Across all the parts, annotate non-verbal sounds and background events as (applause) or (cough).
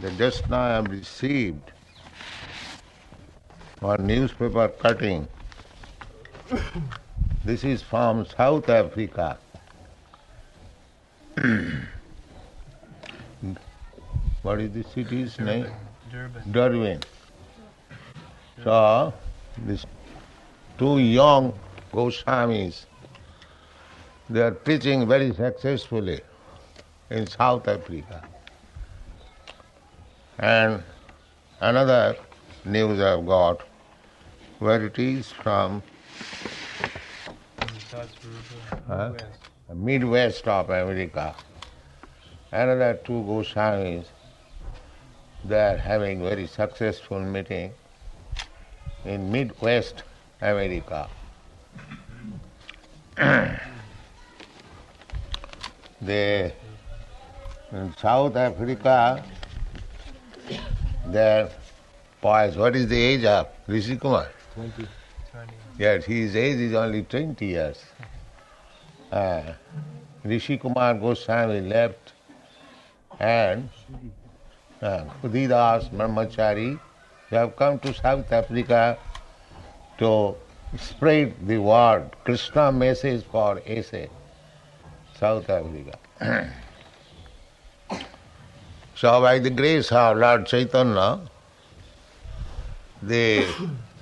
that just now I have received one newspaper cutting. This is from South Africa. what is the city's name? Durban. Darwin. So, these two young Goswamis, they are preaching very successfully in South Africa. And another news I've got, where it is from? West. Midwest of America. Another two Goswamis, they are having very successful meeting in Midwest America. (coughs) they in South Africa, their boys, what is the age of Rishi Kumar? 20. Yes, his age is only 20 years. Uh, Rishi Kumar Goswami left and uh, Khudidas Brahmachari they have come to South Africa to spread the word, Krishna message for SA, South Africa. (clears throat) so by the grace of Lord Chaitanya, the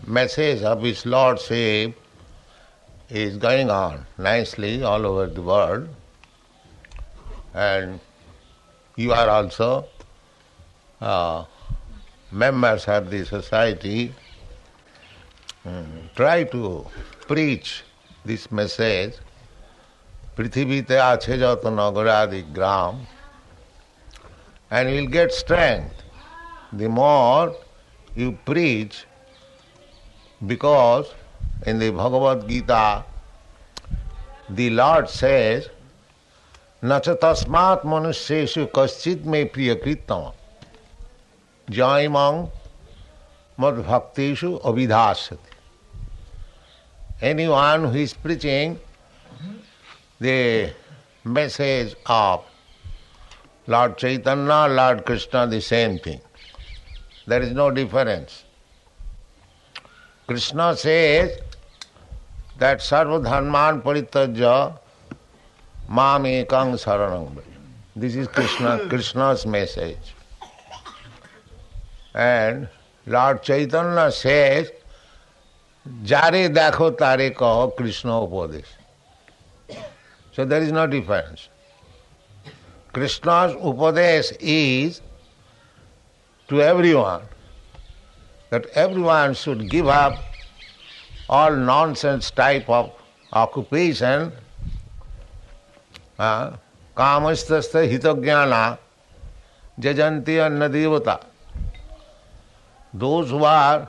message of his Lordship is going on nicely all over the world. And you are also uh, members of the society. Mm, Try to preach this message. পৃথিবীতে আছে যত নগরাদি গ্রাম and you will get strength. The more you preach, because in the Bhagavad Gita, the Lord says, Nacha tasmat manusheshu kaschit me priyakritam jaimang mad bhakteshu abhidhasyati. Anyone who is preaching the message of Lord Chaitanya, Lord Krishna, the same thing. There is no difference. Krishna says that sarva dharman paritajya mam ekang saranang bhaj. This is Krishna, (laughs) Krishna's message. And Lord Chaitanya says, Jare dakho tare kaho Krishna upadesh. So there is no difference. Krishna's upadesh is to everyone that everyone should give up all nonsense type of occupation, uh, कामस्तस्थ हितज्ञाना jajanti annadevata. Those who are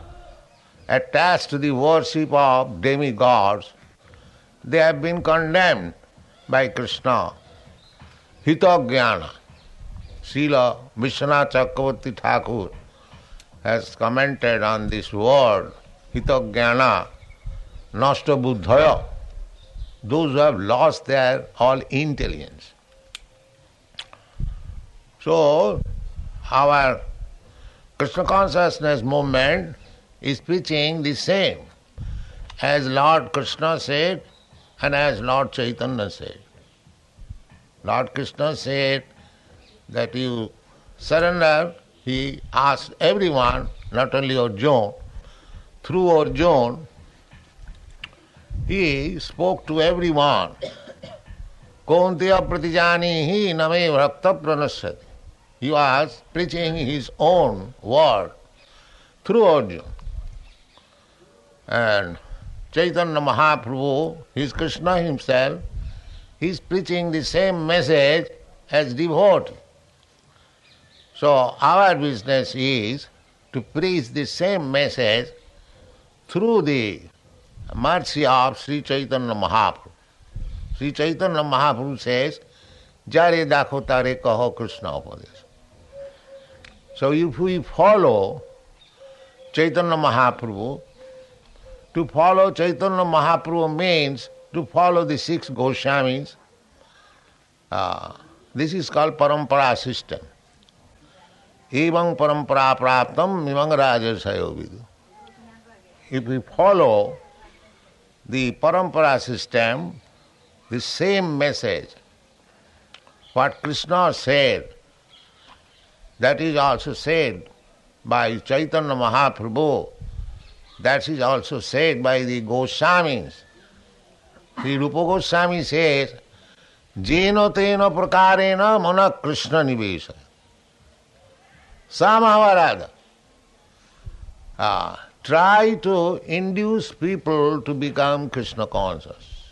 attached to the worship of demigods, they have been condemned by Krishna. Hitajnana. Srila Vishwanath Chakravarti Thakur has commented on this word, Hitajnana, Nashta Buddhaya, those who have lost their all intelligence. So, our Krishna consciousness movement is preaching the same as Lord Krishna said and as Lord Chaitanya said. Lord Krishna said that you surrender, he asked everyone, not only Arjuna, through Arjuna, he spoke to everyone. Kaunteya pratijani hi name bhakta pranasyati. He was preaching his own word through Arjuna. And Chaitanya Mahaprabhu, he is Krishna himself, he is preaching the same message as devotee. So our business is to preach the same message through the mercy of Sri Chaitanya Mahaprabhu. Sri Chaitanya Mahaprabhu says, Jare dakho tare kaho Krishna upadesh. So if we follow Chaitanya Mahaprabhu, to follow Chaitanya Mahaprabhu means to follow the six Goswamis. Uh, this is called parampara system. Evam parampara praptam imang rajasayo vidu. If we follow the parampara system, the same message, what Krishna said, that is also said by Chaitanya Mahaprabhu, that is also said by the Goswamis. Sri Rupa Goswami says, Jeno tena prakarena mana Krishna nivesa. Somehow or. Ah, try to induce people to become Krishna conscious.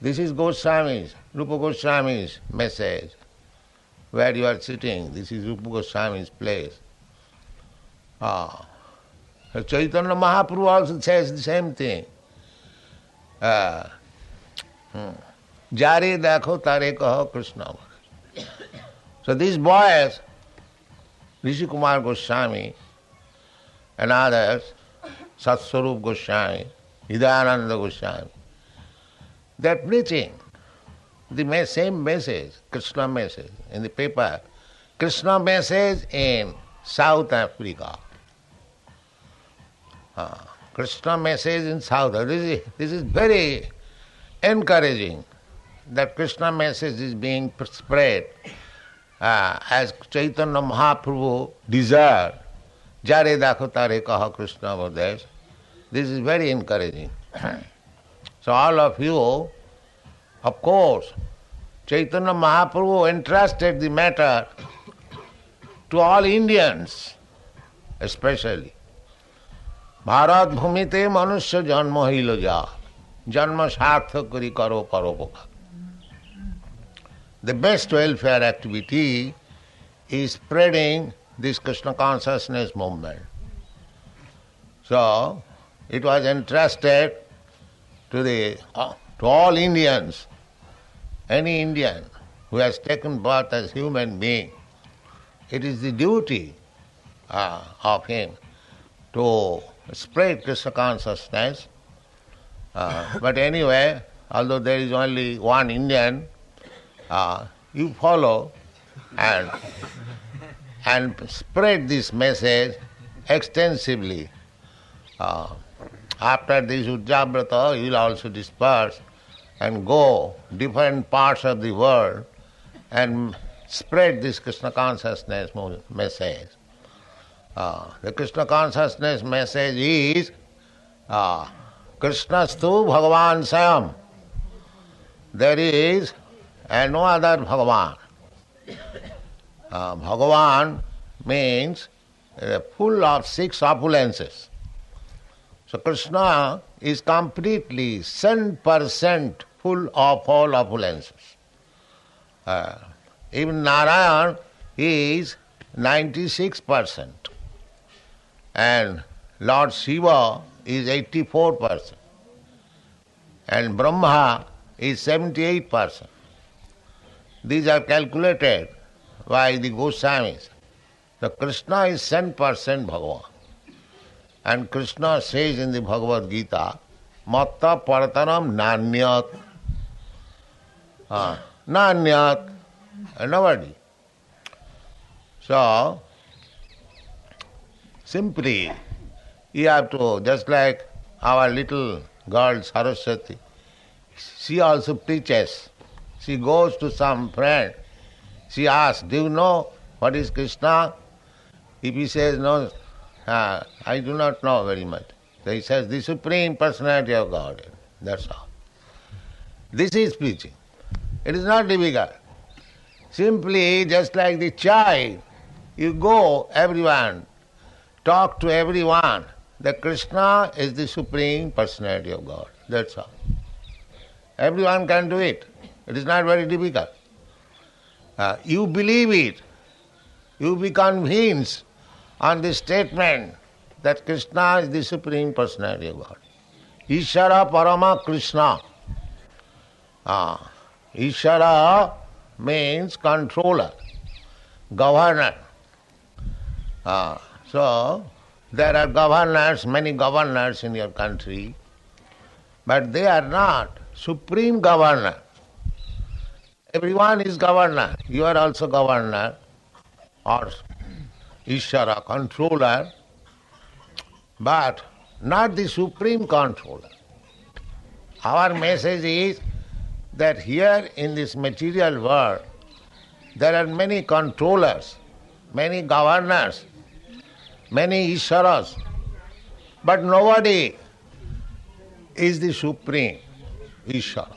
This is Goswami's, Rupa Goswami's message. Where you are sitting, this is Rupa Goswami's place. Ah. Chaitanya Mahaprabhu also says the same thing. जारे देखो, तारे कहो, Krishna so this boys Rishi Kumar Goswami and others Satsvarupa Goswami Hridayananda Goswami that preaching the same message Krishna message in the paper Krishna message in South Africa हाँ Krishna message in South. This is, this is very encouraging that Krishna message is being spread uh, as Chaitanya Mahaprabhu desired. Jare dakho tare kaha Krishna Vadesh. This is very encouraging. (clears throat) so all of you, of course, Chaitanya Mahaprabhu entrusted the matter to all Indians, especially. Bharat ভূমিতে মনুষ্য জন্ম হইল যা জন্ম সার্থক করি করো পরোপকার the best welfare activity is spreading this Krishna consciousness movement. So it was entrusted to the uh, to all Indians, any Indian who has taken birth as human being, it is the duty uh, of him to spread Krishna consciousness. Uh, but anyway, although there is only one Indian, uh, you follow and, and spread this message extensively. Uh, after this Ujjabrata, you will also disperse and go different parts of the world and spread this Krishna consciousness message. Uh, the Krishna consciousness message is uh, Krishnastu Bhagavan Sayam. There is and no other Bhagavan. Uh, Bhagavan means uh, full of six opulences. So Krishna is completely 100% full of all opulences. Uh, even Narayan is 96%. And Lord Shiva is 84%. And Brahma is 78%. These are calculated by the Goswamis. The Krishna is 10% Bhagavan. And Krishna says in the Bhagavad Gita, Matta Paratanam Nanyat. Uh, nanyat. Nobody. So, simply, you have to, just like our little girl Saraswati, she also preaches she goes to some friend. She asks, Do you know what is Krishna? If he says, No, uh, I do not know very much. So he says, The Supreme Personality of God. That's all. This is preaching. It is not difficult. Simply, just like the child, you go, everyone, talk to everyone that Krishna is the Supreme Personality of God. That's all. Everyone can do it. It is not very difficult. Uh, you believe it. You be convinced on the statement that Krishna is the Supreme Personality of God. Ishara Parama Krishna. Uh, Ishara means controller, governor. Uh, so, there are governors, many governors in your country, but they are not supreme governor. Everyone is governor. You are also governor. or Ishara, controller, but not the supreme controller. Our message is that here in this material world there are many controllers, many governors, many Isharas, but nobody is the supreme Ishara.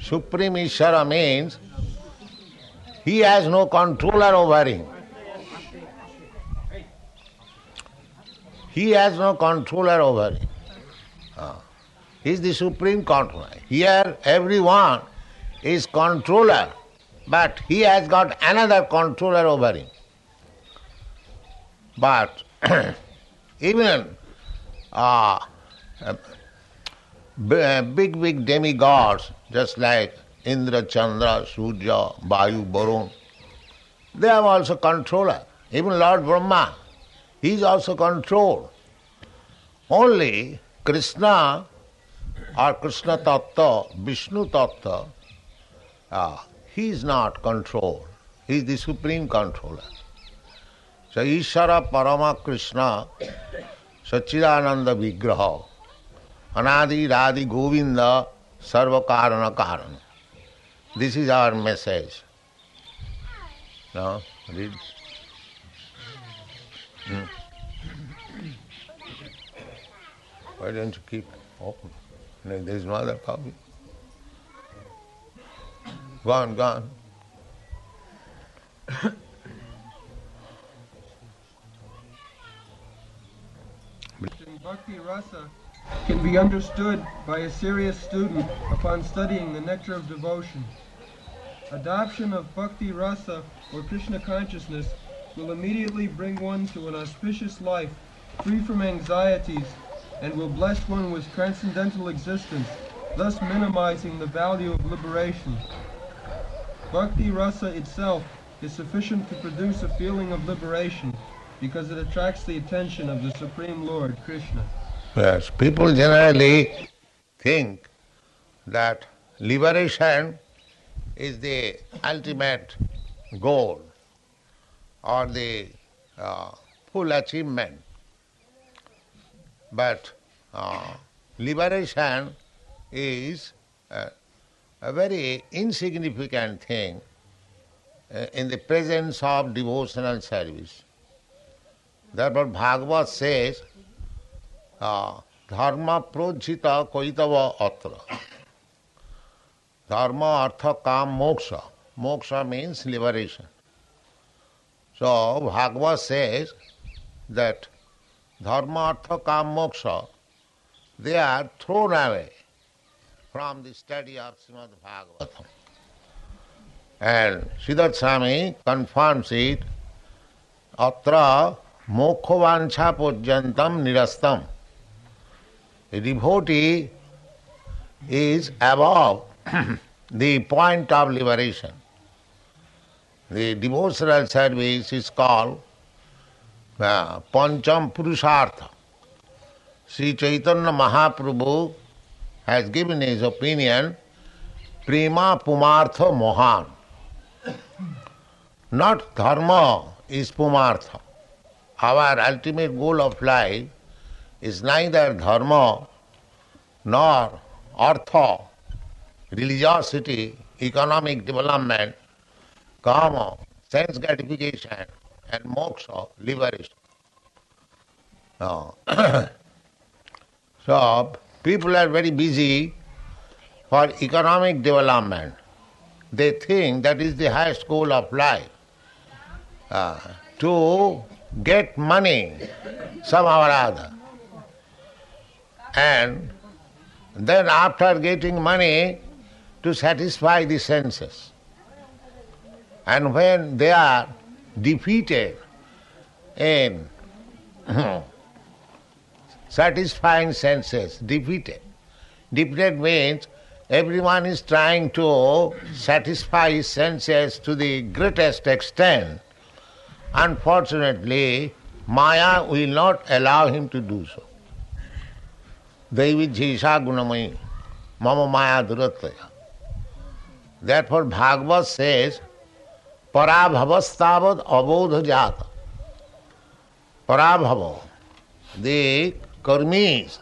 Supreme Ishara means he has no controller over him. He has no controller over him. Uh, he is the supreme controller. Here everyone is controller, but he has got another controller over him. But (clears throat) even uh, big, big demigods, just like Indra, Chandra, Surya, Vayu, Varun, they are also controller. Even Lord Brahma, he is also controlled. Only Krishna or Krishna Tattva, Vishnu Tattva, uh, he is not controlled. He is the supreme controller. So Ishara Parama Krishna Sachidananda Vigraha Anadi Radhi Govinda Sarva Karana Karana. This is our message. Now, read. Hmm. Why don't you keep open? There is no other copy. Gone, gone. Bhakti Rasa can be understood by a serious student upon studying the nectar of devotion. Adoption of Bhakti Rasa or Krishna consciousness will immediately bring one to an auspicious life, free from anxieties, and will bless one with transcendental existence, thus minimizing the value of liberation. Bhakti Rasa itself is sufficient to produce a feeling of liberation because it attracts the attention of the Supreme Lord, Krishna. Yes, people generally think that liberation is the ultimate goal or the uh, full achievement. But uh, liberation is a, a, very insignificant thing uh, in the presence of devotional service. Therefore, Bhagavad says धर्म प्रोज्झित कोईतव अत्र धर्म artha kama moksha moksha means liberation so Bhagavat says that dharma artha kama मोक्ष they are thrown away from the study of Srimad Bhagavatam. And Siddharth Swami confirms it, atra मोक्षवांछा पर्यतम निरस्तम। रिभोटी is above the point of liberation the devotional service is call pancham purushartha Shri Chaitanya Mahaprabhu has given his opinion prema pumartha mahan not dharma is pumartha Our ultimate goal of life is neither dharma nor artha, religiosity, economic development, karma, sense gratification, and moksha, liberation. (coughs) so, people are very busy for economic development. They think that is the highest goal of life. Uh, to get money somehow or other. And then after getting money to satisfy the senses. And when they are defeated in (clears throat) satisfying senses, defeated. Defeated means everyone is trying to satisfy his senses to the greatest extent. Unfortunately, Maya will not allow him to do so. Daivijhisha gunamai, mama maya durataya. Therefore, Bhagavat says, parabhavastavad abodha jata. Parabhava, the karmis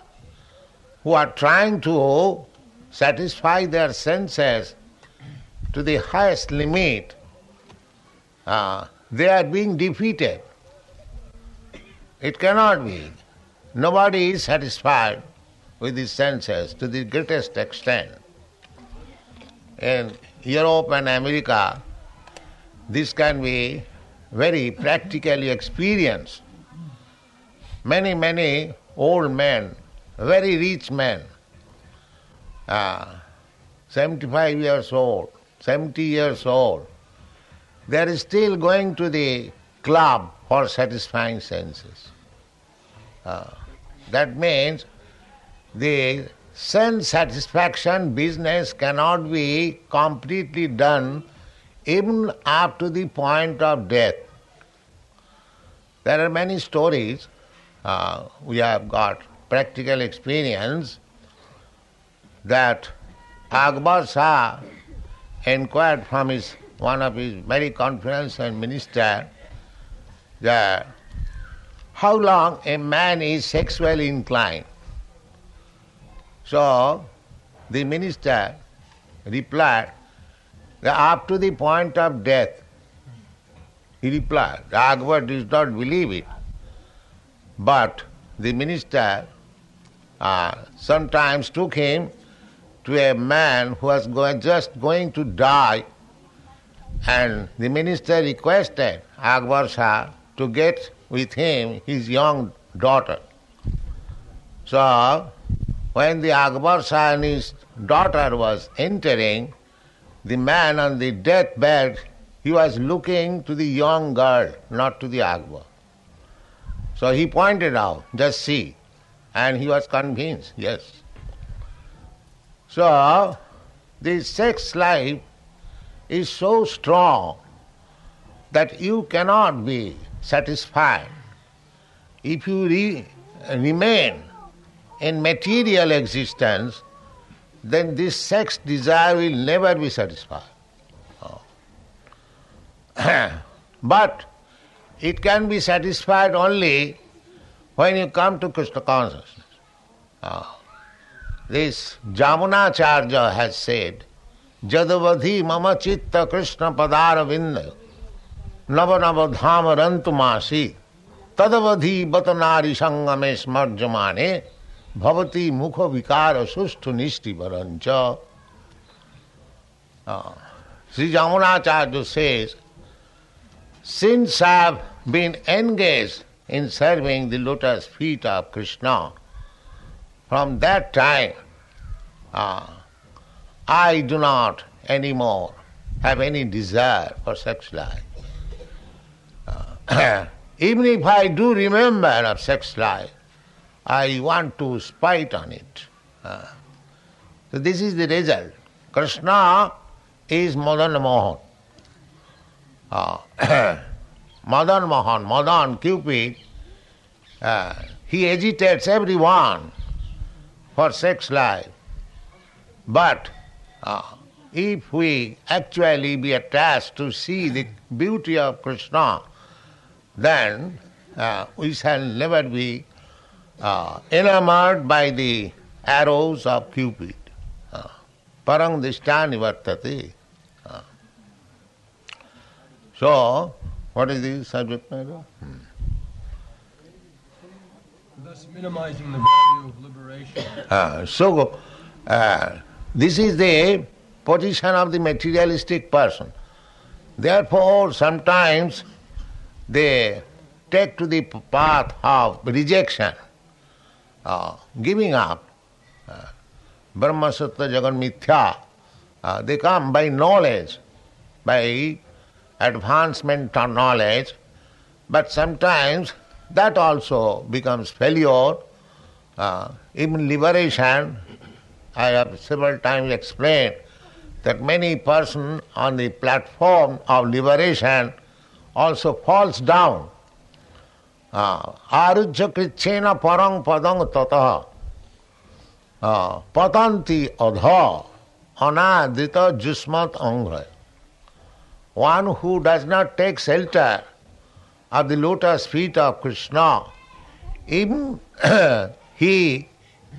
who are trying to satisfy their senses to the highest limit, uh, they are being defeated. It cannot be. Nobody is satisfied with his senses to the greatest extent. In Europe and America, this can be very practically experienced. Many, many old men, very rich men, uh, 75 years old, 70 years old, they are still going to the club for satisfying senses. Uh, that means the sense satisfaction business cannot be completely done even up to the point of death. There are many stories. Uh, we have got practical experience that Akbar Shah inquired from his one of his very confidential minister that how long a man is sexually inclined. So the minister replied that up to the point of death. He replied, Akbar does not believe it. But the minister uh, sometimes took him to a man who was going, just going to die, and the minister requested Akbar Shah to get with him his young daughter. So, when the Akbar Shah and his daughter was entering, the man on the deathbed, he was looking to the young girl, not to the Akbar. So he pointed out, just see. And he was convinced, yes. So, the sex life is so strong that you cannot be satisfied if you re- remain in material existence, then this sex desire will never be satisfied. Oh. (coughs) but it can be satisfied only when you come to Krishna consciousness. Oh. This Jamunacharya has said, Jadavadhi mama chitta Krishna padara vinda nava nava dhama rantumasi tadavadhi batanari sangame smarjamane bhavati mukha vikara sustu nishti varancha. Uh, Sri Jamunacharya says, since I have been engaged in serving the lotus feet of Krishna, from that time, uh, I do not anymore have any desire for sex life. Uh, (clears throat) even if I do remember of sex life, I want to spite on it. Uh, so this is the result. Krishna is Madan Mohan. Uh, (clears throat) Madan Mohan, Madan, Cupid, uh, he agitates everyone for sex life. But uh, if we actually be attached to see the beauty of Krishna, then uh, we shall never be uh, enamored by the arrows of Cupid. Uh, parang dishtani vartate. Uh, so, what is the subject matter? Hmm. Thus minimizing the value of liberation. (coughs) Uh, so, uh, this is the position of the materialistic person. Therefore, sometimes they take to the path of rejection, uh, giving up. Uh, Brahma Sattva Jagan Mithya. Uh, they come by knowledge, by advancement of knowledge, but sometimes that also becomes failure. Uh, even liberation, I have several times explained that many person on the platform of liberation also falls down. Uh, Arujya krichena parang padang tataha uh, patanti adha anadita jusmat angra. one who does not take shelter of the lotus feet of Krishna, even (coughs) he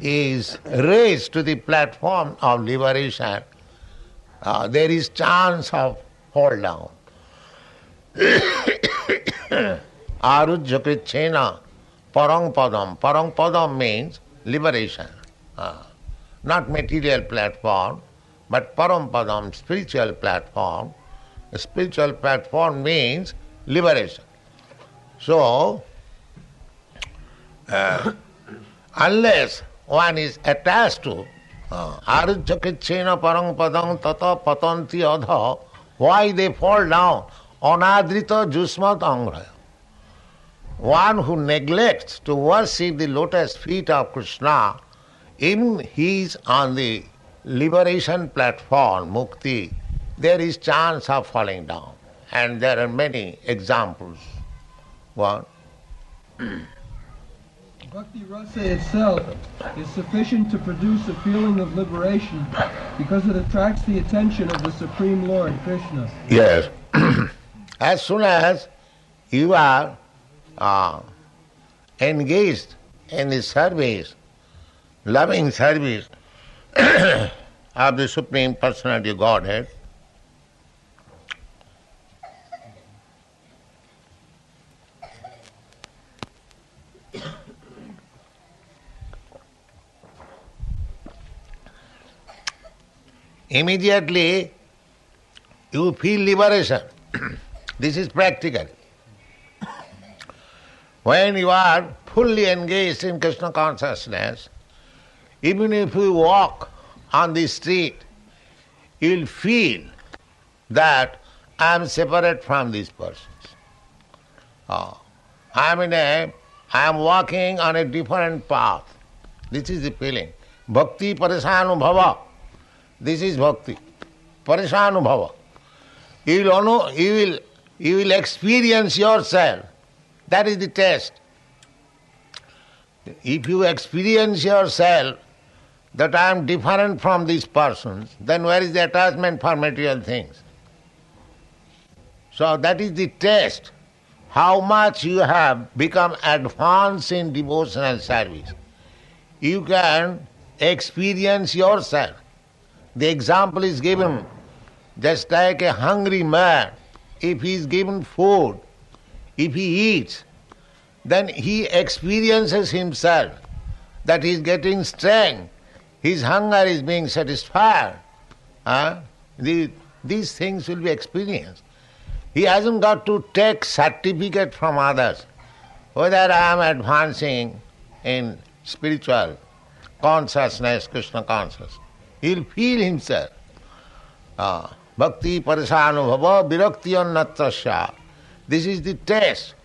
is raised to the platform of liberation, uh, there is chance of fall down. (coughs) Arujjakrichena parang padam. Parang padam means liberation. Uh, not material platform, but param padam, spiritual platform. A spiritual platform means liberation. So, uh, (coughs) unless one is attached to ah. Arujjakrichena parang padam tata patanti adha, why they fall down? Anadrita jusmat angraya. One who neglects to worship the lotus feet of Krishna, even he is on the liberation platform, mukti, there is chance of falling down. And there are many examples. One. (clears throat) Bhakti rasa itself is sufficient to produce a feeling of liberation because it attracts the attention of the Supreme Lord, Krishna. Yes. (clears throat) as soon as you are uh, engaged in the service, loving service (clears throat) of the Supreme Personality of Godhead, immediately you feel liberation. (clears throat) this is practical. When you are fully engaged in Krishna consciousness, even if you walk on the street, you will feel that I am separate from these persons. Oh, I am in a, I am walking on a different path. This is the feeling. Bhakti bhava. This is bhakti. Parishanubhava. You will, know, you, will, you will experience yourself. That is the test. If you experience yourself that I am different from these persons, then where is the attachment for material things? So that is the test. How much you have become advanced in devotional service. You can experience yourself. The example is given just like a hungry man, if he is given food, if he eats, then he experiences himself that he is getting strength, his hunger is being satisfied. Huh? The, these things will be experienced. He hasn't got to take certificate from others whether I am advancing in spiritual consciousness, Krishna consciousness. He'll feel himself. Uh, bhakti parisanubhava virakti annatrasya. This is the test.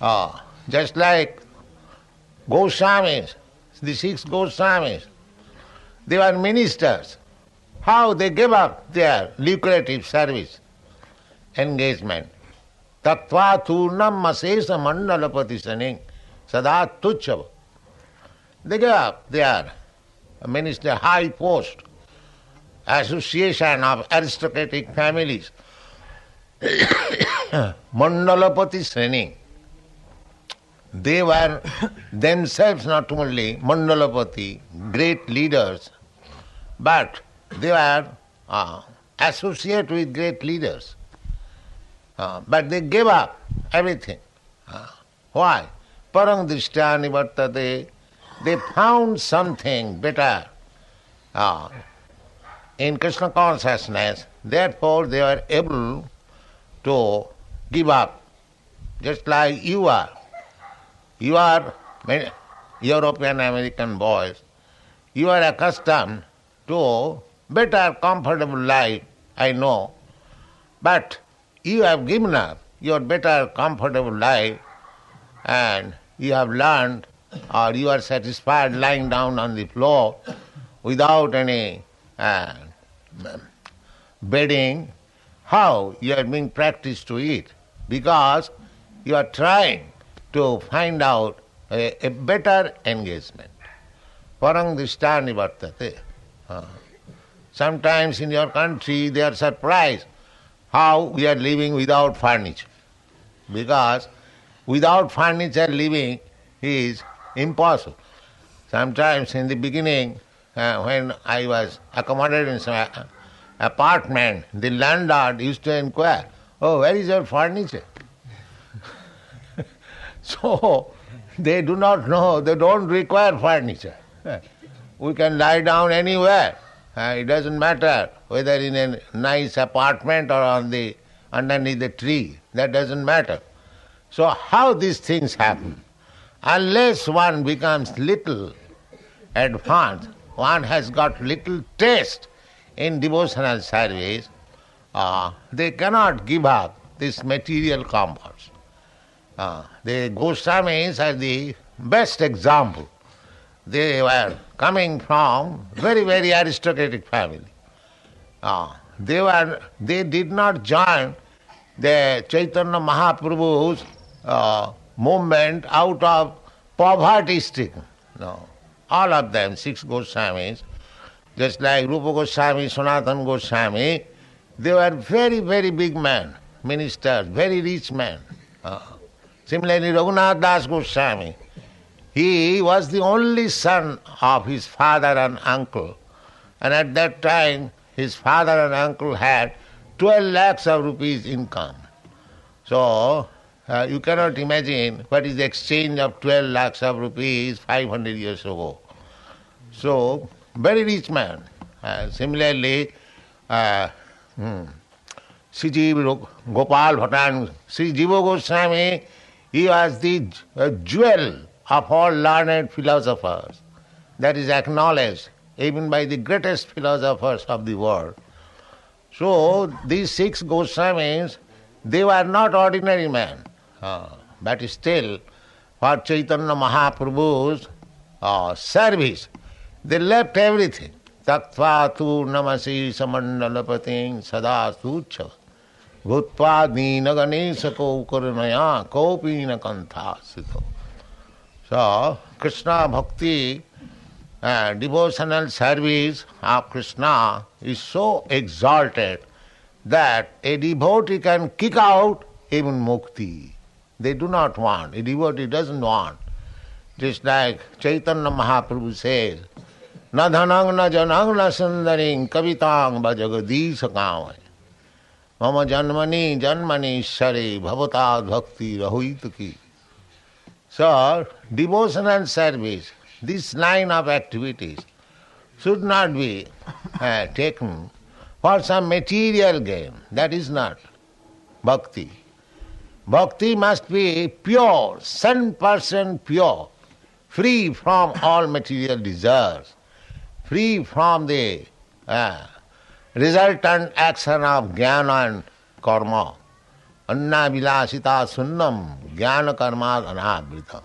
Uh, just like Goswamis, the six Goswamis, they were ministers. How they gave up their lucrative service, engagement. Tattva turnam masesa mandalapati saning sada tuchava. They gave up their minister, high post, association of aristocratic families, (coughs) Mandalapati Sreni. They were themselves not only Mandalapati, great leaders, but they were uh, associated with great leaders. Uh, but they gave up everything. Uh, why? Parang drishtya nivartate they found something better uh, in Krishna consciousness, therefore they are able to give up, just like you are. You are European American boys, you are accustomed to better, comfortable life, I know, but you have given up your better, comfortable life and you have learned or you are satisfied lying down on the floor without any uh, bedding, how you are being practiced to eat? Because you are trying to find out a, a better engagement. Parang vartate. Uh, sometimes in your country they are surprised. how we are living without furniture. Because without furniture living is impossible. Sometimes in the beginning, uh, when I was accommodated in some apartment, the landlord used to inquire, Oh, where is your furniture? (laughs) so they do not know, they don't require furniture. (laughs) We can lie down anywhere. Uh, it doesn't matter whether in a nice apartment or on the underneath the tree. That doesn't matter. So how these things happen? Unless one becomes little advanced, one has got little taste in devotional service, uh, they cannot give up this material comforts. Uh, the Goswamis are the best example. They were coming from very, very aristocratic family. Uh, they were they did not join the Chaitanya Mahaprabhu's uh, movement out of poverty stricken. No. All of them, six Goswamis, just like Rupa Goswami, Sanatan Goswami, they were very, very big men, ministers, very rich men. Uh, similarly, Raghunath Das Goswami, he was the only son of his father and uncle. And at that time, his father and uncle had 12 lakhs of rupees income. So, uh, you cannot imagine what is the exchange of 12 lakhs of rupees 500 years ago. So, very rich man. Uh, similarly, uh, hmm, Gopal Bhattan, Sri Jiva Goswami, he was the uh, jewel of all learned philosophers. That is acknowledged even by the greatest philosophers of the world. So these six Goswamis, they were not ordinary men, uh, uh, service, they left everything. Taktva tu namasi samandalapating sada sucha bhutva dina ganesha ko karunaya kopina kantha sito. So, Krishna Bhakti, uh, devotional service of Krishna is so exalted that a devotee can kick out even mukti. They do not want. A devotee doesn't want. Just like Chaitanya Mahaprabhu says, Na dhanang na janang na sundaring kavitang bhajagadisa kawai. Mama janmani janmani shari bhavatad bhakti rahuituki. So, devotion and service, this line of activities, should not be uh, taken for some material gain. That is not bhakti. Bhakti must be pure, 100% pure, free from all material desires, free from the uh, resultant action of jnana and karma. Anna vilasita sunnam jnana karma anavritam.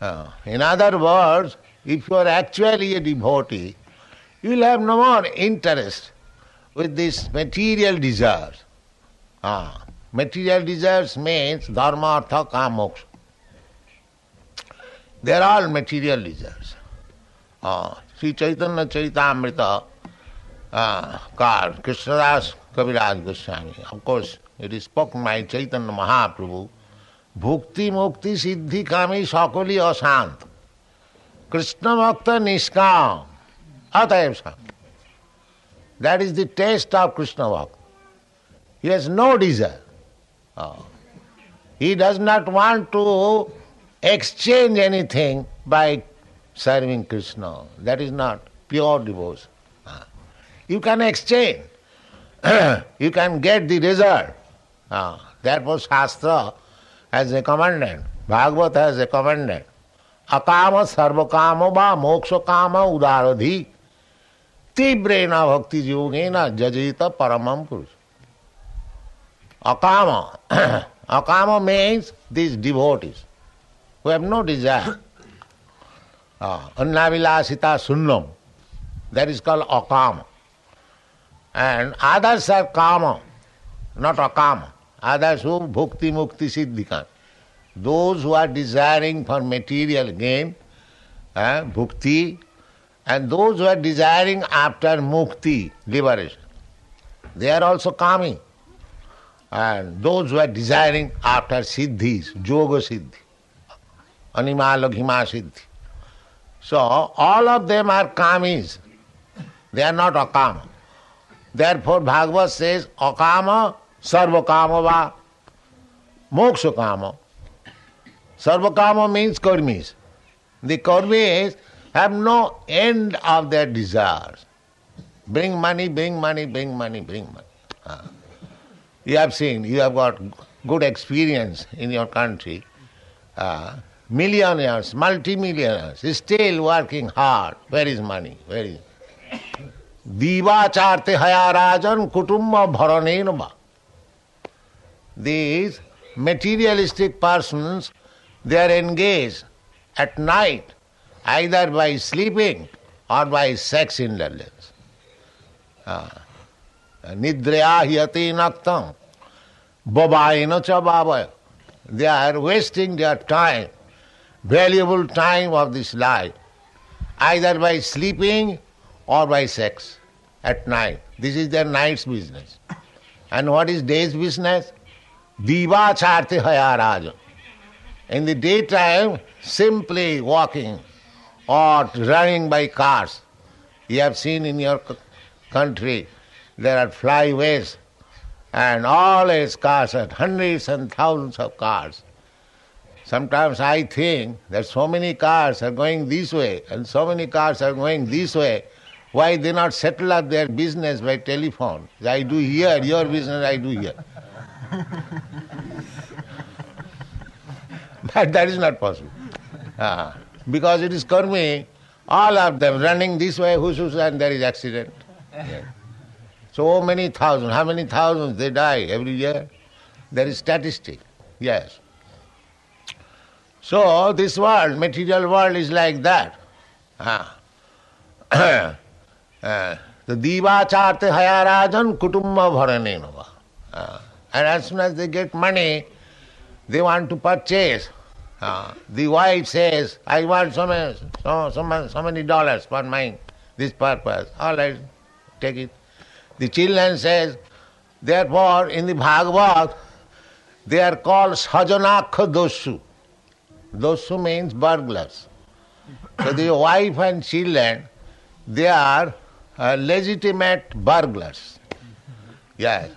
Uh, in other words, if you are actually a devotee, you will have no more interest with these material desires. Ah, material desires means dharma, artha, kama, moksha. They are all material desires. Ah, Sri Chaitanya Charitamrita uh, car, Krishnadas Kaviraj Goswami. Of course, it is spoken by Chaitanya Mahaprabhu. ভুক্তি মুক্তি সিদ্ধি কামী সকলই অশান্ত কৃষ্ণ ভক্ত নিষ্কাম অতএব শান্ত that is the test of Krishna ভক্ত he has no desire He does not want to exchange anything by serving Krishna. That is not pure devotion. You can exchange. you can get the result. Therefore, Shastra has recommended, Bhagavat has recommended, अकाम सर्वकाम व मोक्ष काम उदारधि तीव्रेण भक्ति योगेन जजित परमम पुरुष Akama. (clears throat) akama means these devotees who have no desire. (coughs) Uh, Annavilasita sunnam. That is called akama. And others are kama, not akama. Others who bhukti mukti siddhika. Those who are desiring for material gain, uh, bhukti, and those who are desiring after mukti, liberation. They are also kami. And those who are desiring after siddhis, yoga siddhi, anima laghima siddhi. So all of them are kamis. They are not akama. Therefore Bhagavat says akama sarva kama va moksha kama. Sarva kama means karmis. The karmis have no end of their desires. Bring money, bring money, bring money, bring money. You have seen, you have got good experience in your country. Uh, millionaires, multimillionaires, still working hard. Where is money? Where is (coughs) Divacharte hayarajan kutumba bharanenva. These materialistic persons, they are engaged at night either by sleeping or by sex indulgence. Nidrya hyati naktam. Babayana cha babaya. They are wasting their time, valuable time of this life, either by sleeping or by sex at night. This is their night's business. And what is day's business? Diva charte hayaraja. In the daytime, simply walking or running by cars. You have seen in your country there are flyways and all its cars are hundreds and thousands of cars. Sometimes I think that so many cars are going this way and so many cars are going this way. Why they not settle up their business by telephone? I do here, your business I do here. (laughs) but that is not possible. Ah, because it is karmi, all of them running this way, whoosh, whoosh, and there is accident. Yes. (laughs) So many thousands, how many thousands they die every year? There is statistic, yes. So this world, material world is like that. (coughs) Uh, the divacharte hayarajan kutumba bharanenava. Uh, and as soon as they get money, they want to purchase. Uh, the wife says, I want so many, so, so, many, so many dollars for my this purpose. All right, take it. The children says, therefore in the Bhagavat, they are called sajanakha dosu. Dosu means burglars. So the (coughs) wife and children, they are uh, legitimate burglars. Yes.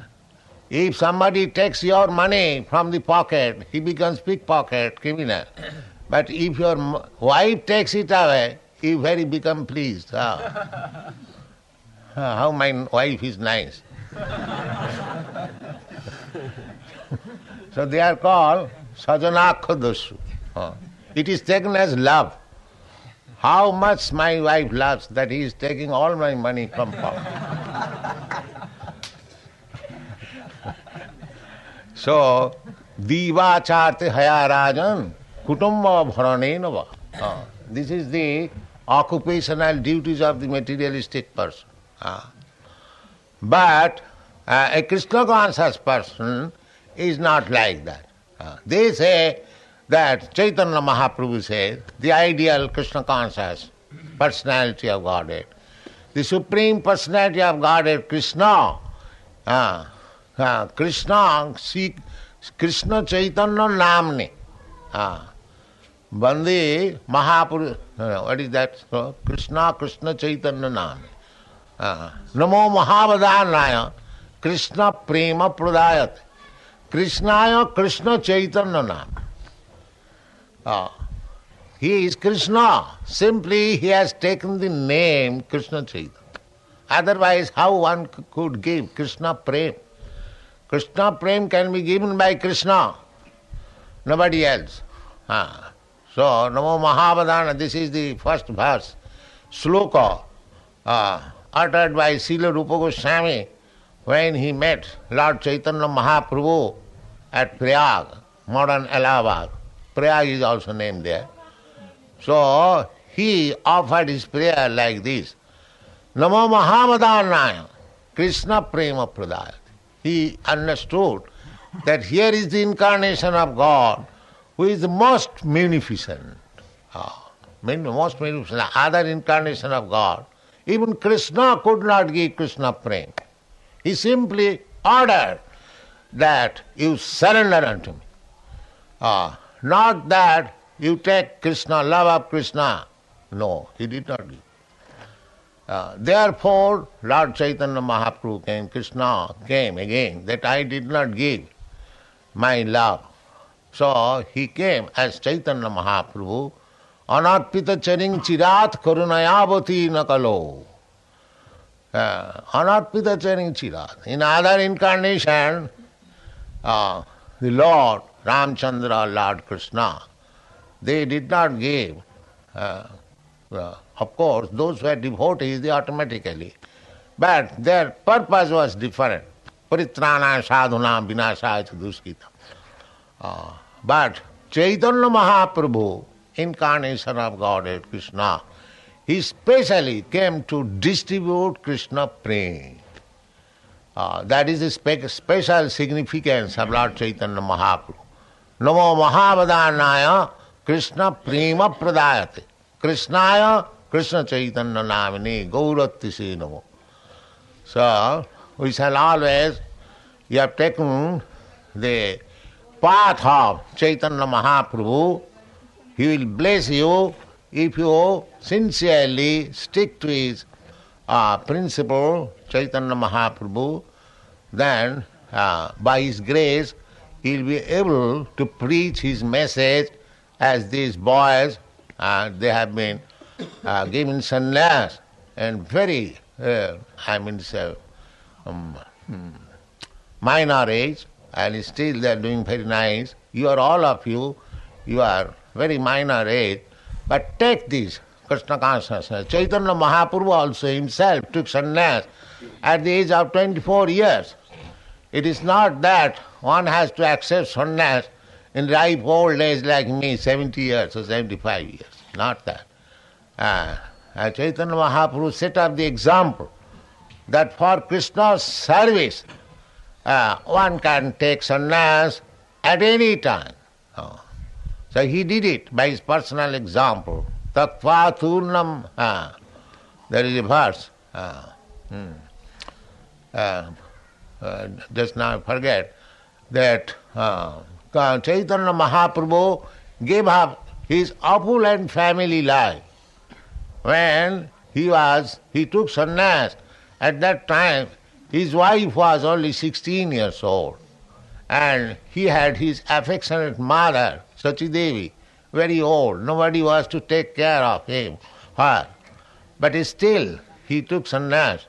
If somebody takes your money from the pocket, he becomes pickpocket criminal. (coughs) But if your wife takes it away, he very become pleased. (laughs) How my wife is nice. so they are called sajanakha dosu. Ah. It is taken as love. How much my wife loves that he is taking all my money from pocket. so, divacharte hayarajan kutumba bharanenava. Ah, This is the occupational duties of the materialistic person. Ah. But uh, a Krishna conscious person is not like that. Ah. They say that Chaitanya Mahaprabhu says the ideal Krishna conscious personality of Godhead, the supreme personality of Godhead, Krishna, ah, ah, Krishna, see, Krishna Chaitanya Namne. Ah. Bande Mahapurush, what is that? Krishna, Krishna Chaitanya Nam. Mahavadhanaya, Krishna Prema Pradayat. Krishnaya Krishna Chaitanya Nam. Uh, he is Krishna. Simply he has taken the name Krishna Chaitanya. Otherwise, how one could give Krishna Prem? Krishna Prem can be given by Krishna, nobody else. Ah. So, Namo Mahavadana, this is the first verse, sloka, uh, uttered by Srila Rupa Goswami when he met Lord Chaitanya Mahaprabhu at Prayag, modern Allahabad. Prayag is also named there. So, he offered his prayer like this Namo Mahamadhanaya, Krishna Prema Pradayat. He understood that here is the incarnation of God who is the most munificent. Ah, mean- most munificent, other incarnation of God. Even Krishna could not give Krishna prema. He simply ordered that you surrender unto me. Uh, not that you take Krishna, love of Krishna. No, he did not give. Uh, therefore, Lord Chaitanya Mahaprabhu came, Krishna came again, that I did not give my love. So he came as Chaitanya Mahaprabhu, अनर्पित चरिं चिरात करुणयावती नकलो अनर्पित चरिं चिरात in other incarnation the lord Ramachandra lord Krishna they did not give of course those were devotees they automatically but their purpose was different परित्राणा साधुना विनाशा दुष्कृत but Chaitanya Mahaprabhu incarnation of Godhead Krishna, he specially came to distribute Krishna prema. Uh, that is the spe- special significance of Lord Chaitanya Mahaprabhu. Namo Mahavadhanaya Krishna prema pradayate. Krishnaya Krishna Chaitanya Namini Gauratisi Namo. So, we shall always, you have taken the path of Chaitanya Mahaprabhu, he will bless you if you sincerely stick to his uh, principle, Chaitanya Mahaprabhu, then uh, by his grace he will be able to preach his message as these boys, uh, they have been uh, given sannyas and very, uh, I mean, so, um, hmm, minor age, and still they are doing very nice. You are all of you, you are very minor age, but take this Krishna consciousness. Chaitanya Mahaprabhu also himself took sannyas at the age of 24 years. It is not that one has to accept sannyas in ripe old age like me, 70 years or 75 years. Not that. Uh, Chaitanya Mahaprabhu set up the example that for Krishna's service, uh, one can take sannyas at any time. So he did it by his personal example. Tattva. Uh, there is a verse. Uh, hmm. uh, uh, just now I forget that uh, Chaitanya Mahaprabhu gave up his opulent family life when he was he took sannyas. At that time, his wife was only 16 years old, and he had his affectionate mother, Sachi Devi, very old. Nobody was to take care of him, her. But still, he took sannyas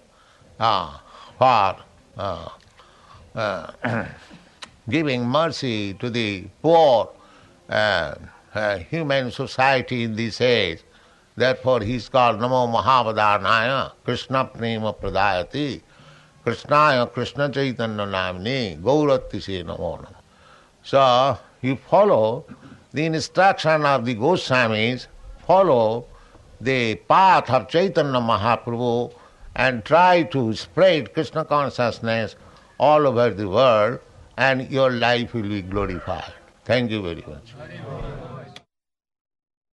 uh, for uh, uh, giving mercy to the poor uh, human society in this age. Therefore, he is called Namo Mahavadhanaya, Krishna Prema Pradayati, Krishnaya Krishna Chaitanya Namini, Gauratisi Namo Namo. So, you follow the instruction of the Goswamis, follow the path of Chaitanya Mahaprabhu and try to spread Krishna consciousness all over the world and your life will be glorified. Thank you very much.